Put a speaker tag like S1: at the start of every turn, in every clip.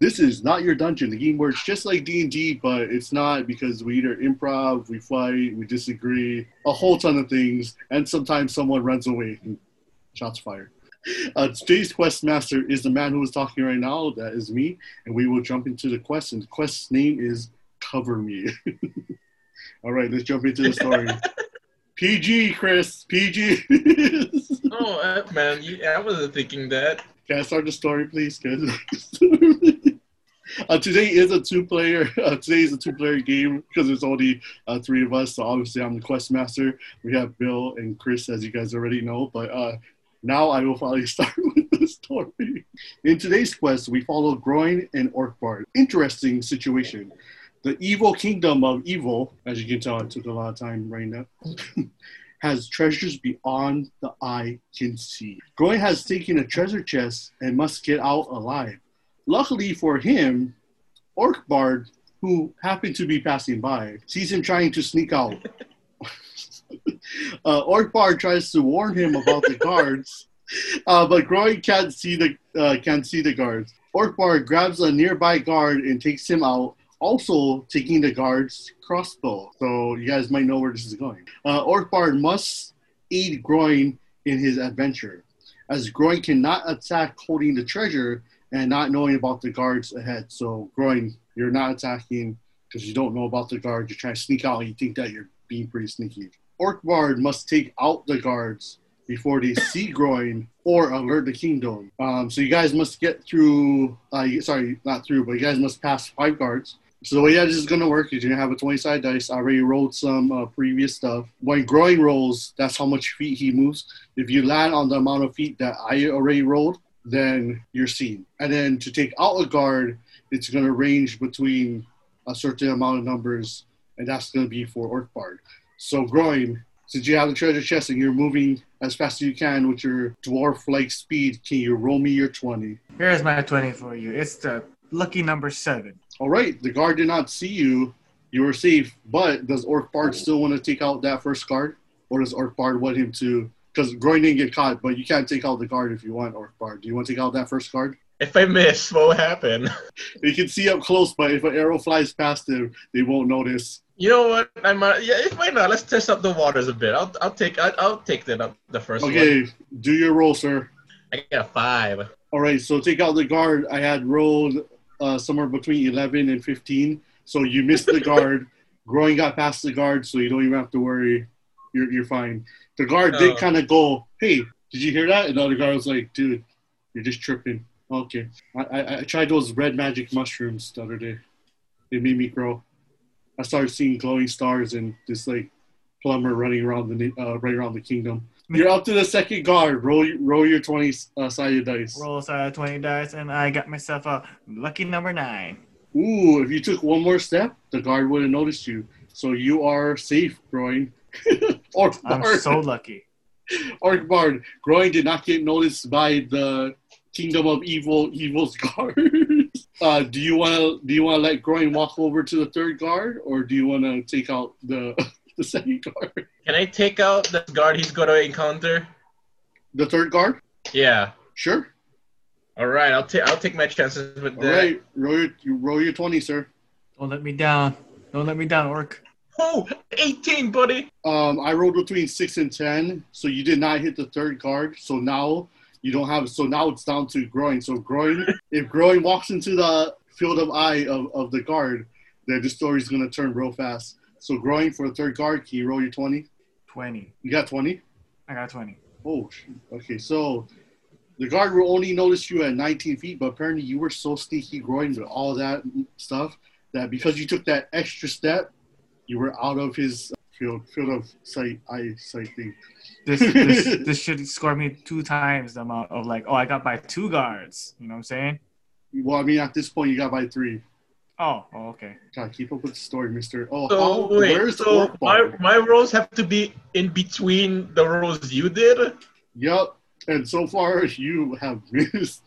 S1: This is not your dungeon. The game works just like D and D, but it's not because we either improv, we fight, we disagree, a whole ton of things, and sometimes someone runs away and shots fired. Uh, today's quest master is the man who is talking right now. That is me, and we will jump into the quest. And the quest's name is Cover Me. All right, let's jump into the story. PG, Chris. PG.
S2: Oh, man, you, I wasn't thinking that.
S1: Can I start the story, please? Can uh, today is a two-player. Uh, today is a two-player game because there's only uh, three of us. So obviously, I'm the quest master. We have Bill and Chris, as you guys already know. But uh, now I will finally start with the story. In today's quest, we follow Groin and Orc Bard. Interesting situation. The evil kingdom of evil, as you can tell, it took a lot of time right now. has treasures beyond the eye can see. Groin has taken a treasure chest and must get out alive. Luckily for him, Orc Bard, who happened to be passing by, sees him trying to sneak out. uh, Orc Bard tries to warn him about the guards, uh, but Groin can't see the uh, can't see the guards. Orc Bard grabs a nearby guard and takes him out, also taking the guard's crossbow. So you guys might know where this is going. Uh, Orc Bard must aid Groin in his adventure, as Groin cannot attack holding the treasure and not knowing about the guards ahead. So Groin, you're not attacking because you don't know about the guard. You're trying to sneak out and you think that you're being pretty sneaky. Orc Bard must take out the guards before they see Groin or alert the kingdom. Um, so you guys must get through, uh, sorry, not through, but you guys must pass five guards. So the way that this is going to work is you're going to have a 20 side dice. I already rolled some uh, previous stuff. When Groin rolls, that's how much feet he moves. If you land on the amount of feet that I already rolled, then you're seen. And then to take out a guard, it's going to range between a certain amount of numbers, and that's going to be for Orc Bard. So Groin, since you have the treasure chest and you're moving as fast as you can with your dwarf-like speed, can you roll me your 20?
S3: Here's my 20 for you. It's the lucky number seven.
S1: All right, the guard did not see you. You were safe, but does Orc Bard oh. still want to take out that first guard? Or does Orc Bard want him to? Because Groin didn't get caught, but you can't take out the guard if you want Orc Bard. Do you want to take out that first guard?
S2: If I miss, what will happen?
S1: You can see up close, but if an arrow flies past him, they won't notice.
S2: You know what? I might. Yeah, why not? Let's test up the waters a bit. I'll, I'll take. I'll, I'll take the the first
S1: Okay,
S2: one.
S1: do your roll, sir.
S2: I got a five.
S1: All right, so take out the guard. I had rolled uh, somewhere between 11 and 15. So you missed the guard. Groin got past the guard, so you don't even have to worry. You're, you're fine. The guard did
S2: Oh.
S1: kind of go, hey, did you hear that? And the other guard was like, dude, you're just tripping. Okay. I, I, I tried those red magic mushrooms the other day. They made me grow. I started seeing glowing stars and this like plumber running around the uh, right around the kingdom. You're up to the second guard. Roll roll your 20 uh, sided dice.
S3: Roll side of 20 dice, and I got myself a lucky number nine.
S1: Ooh, if you took one more step, the guard would have noticed you. So you are safe, Groin. or
S3: I'm
S1: Bard.
S3: so lucky.
S1: Orc Bard. Groin did not get noticed by the Kingdom of Evil Evil's guard. uh, do you want to do you want to let Groin walk over to the third guard, or do you want to take out the the second guard?
S2: Can I take out the guard he's going to encounter?
S1: The third guard?
S2: Yeah.
S1: Sure.
S2: All right. I'll take. I'll take my chances with
S1: All
S2: that.
S1: right. Roll your you roll your twenty, sir.
S3: Don't let me down. Don't let me down, Orc.
S2: Oh, 18, buddy.
S1: Um, I rolled between six and ten, so you did not hit the third guard. So now you don't have. So now it's down to Groin. So Groin, if Groin walks into the field of eye of, of the guard, then the story's gonna turn real fast. So Groin for the third guard, can you roll your twenty?
S3: 20.
S1: You got twenty.
S3: I got 20.
S1: Oh, okay. So the guard will only notice you at 19 feet, but apparently you were so sneaky, Groin, with all that stuff that because you took that extra step, you were out of his field field of sight, eyesight thing.
S3: This, this this should score me two times the amount of like, oh, I got by two guards. You know what I'm saying?
S1: Well, I mean, at this point, you got by three.
S3: Oh, oh okay.
S1: God, keep up with the story, Mister. Oh,
S2: So
S1: how,
S2: wait.
S1: where's
S2: So
S1: orc
S2: my
S1: bar?
S2: my rolls have to be in between the rolls you did.
S1: Yep. And so far, you have missed.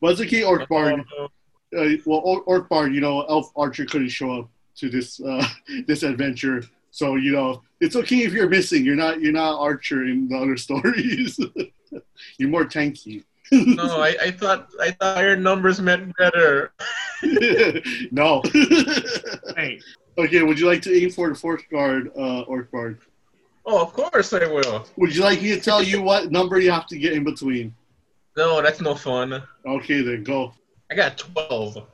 S1: But it's okay, Orc Bard.
S2: Uh,
S1: Uh, well, Or- Orc Bard, you know, Elf Archer couldn't show up to this uh, this adventure, so you know it's okay if you're missing. You're not you're not Archer in the other stories. you're more tanky.
S2: no, I, I thought I thought higher numbers meant better.
S1: no.
S3: Hey,
S1: okay, would you like to aim for the fourth guard, uh, Orc Bard?
S2: Oh, of course I will.
S1: Would you like me to tell you what number you have to get in between?
S2: No, that's no fun.
S1: Okay, then go.
S2: I got 12.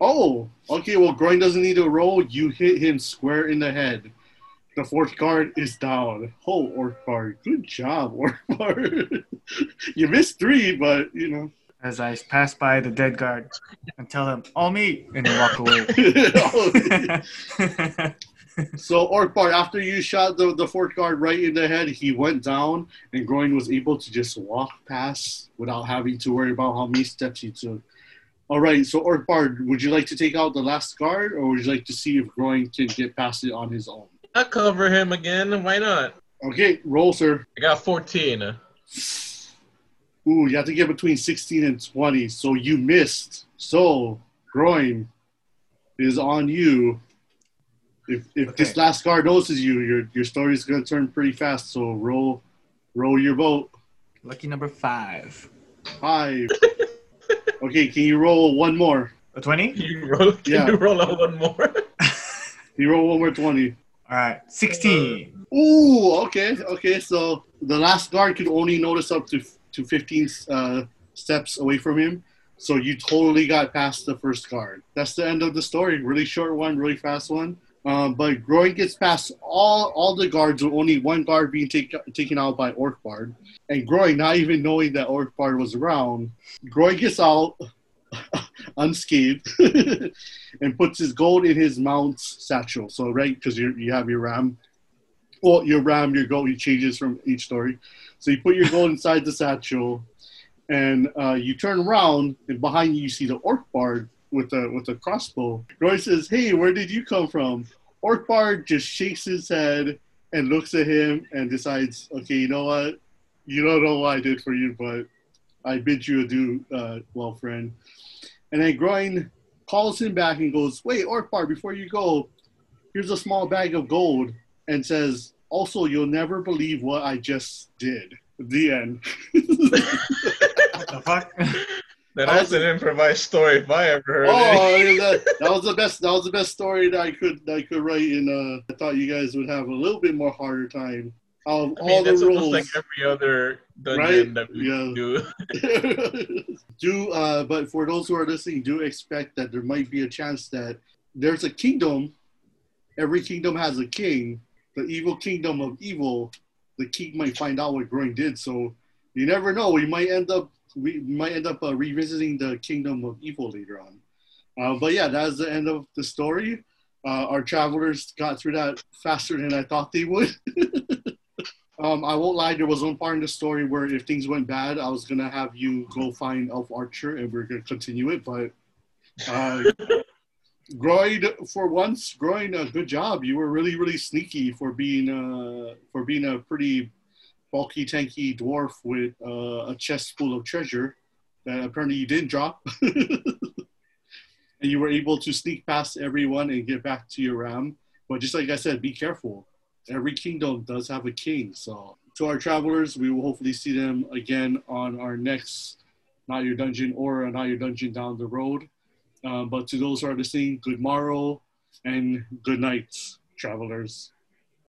S1: Oh, okay. Well, Groin doesn't need to roll. You hit him square in the head. The fourth guard is down. Oh, Orc Bard. Good job, Orc Bard. you missed three, but, you know.
S3: as I pass by the dead guard and tell him, all me, and then walk away.
S1: so, Orc Bard, after you shot the, the fourth guard right in the head, he went down, and Groin was able to just walk past without having to worry about how many steps he took. All right, so Orc Bard, would you like to take out the last guard, or would you like to see if Groin can get past it on his own?
S2: I cover him again. Why not?
S1: Okay, roll, sir.
S2: I got 14.
S1: Ooh, you have to get between 16 and 20, so you missed. So, Groin is on you. If, if this last guard notices you, your your story is going to turn pretty fast. So roll, roll your vote.
S3: Lucky number five.
S1: Five. okay, can you roll one more?
S3: A 20?
S2: You roll, can
S1: Yeah.
S2: you roll out one more?
S1: You roll one more 20.
S3: All right, 16.
S1: Ooh, okay, okay. So the last guard could only notice up to to 15 uh, steps away from him. So you totally got past the first guard. That's the end of the story. Really short one, really fast one. Um, but Groin gets past all all the guards, with only one guard being take, taken out by Orc Bard. And Groin, not even knowing that Orc Bard was around, Groin gets out unscathed and puts his gold in his mount's satchel. So right, because you have your ram well, your ram, your it changes from each story. So you put your gold inside the satchel, and uh, you turn around, and behind you, you see the orc bard with a with a crossbow. Roy says, "Hey, where did you come from?" Orc bard just shakes his head and looks at him and decides, "Okay, you know what? You don't know what I did for you, but I bid you adieu, uh, well, friend." And then Groin calls him back and goes, "Wait, orc bard, before you go, here's a small bag of gold." and says, "Also, you'll never believe what I just did." The end.
S3: What the fuck?
S2: That was an improvised story if I ever heard
S1: oh,
S2: it.
S1: that, that was the best. That was the best story that I could that I could write. And uh, I thought you guys would have a little bit more harder time. Of
S2: I
S1: all
S2: mean, that's
S1: the
S2: almost
S1: rules,
S2: like every other dungeon
S1: Right?
S2: that we
S1: Yeah.
S2: do.
S1: do uh, but for those who are listening, do expect that there might be a chance that there's a kingdom. Every kingdom has a king. The evil kingdom of evil. The king might find out what Groin did. So you never know. We might end up we might end up uh, revisiting the kingdom of evil later on. Uh, but yeah, that's the end of the story. Uh, our travelers got through that faster than I thought they would. Um, I won't lie. There was one part in the story where if things went bad, I was gonna have you go find Elf Archer, and we're gonna continue it. But uh, Groin, for once, Groin, uh, good job. You were really, really sneaky for being uh, for being a pretty bulky, tanky dwarf with uh, a chest full of treasure that apparently you didn't drop. and you were able to sneak past everyone and get back to your ram. But just like I said, be careful every kingdom does have a king. So to our travelers, we will hopefully see them again on our next Not Your Dungeon or Not Your Dungeon down the road. Um, but to those who are listening, good morrow and good night, travelers.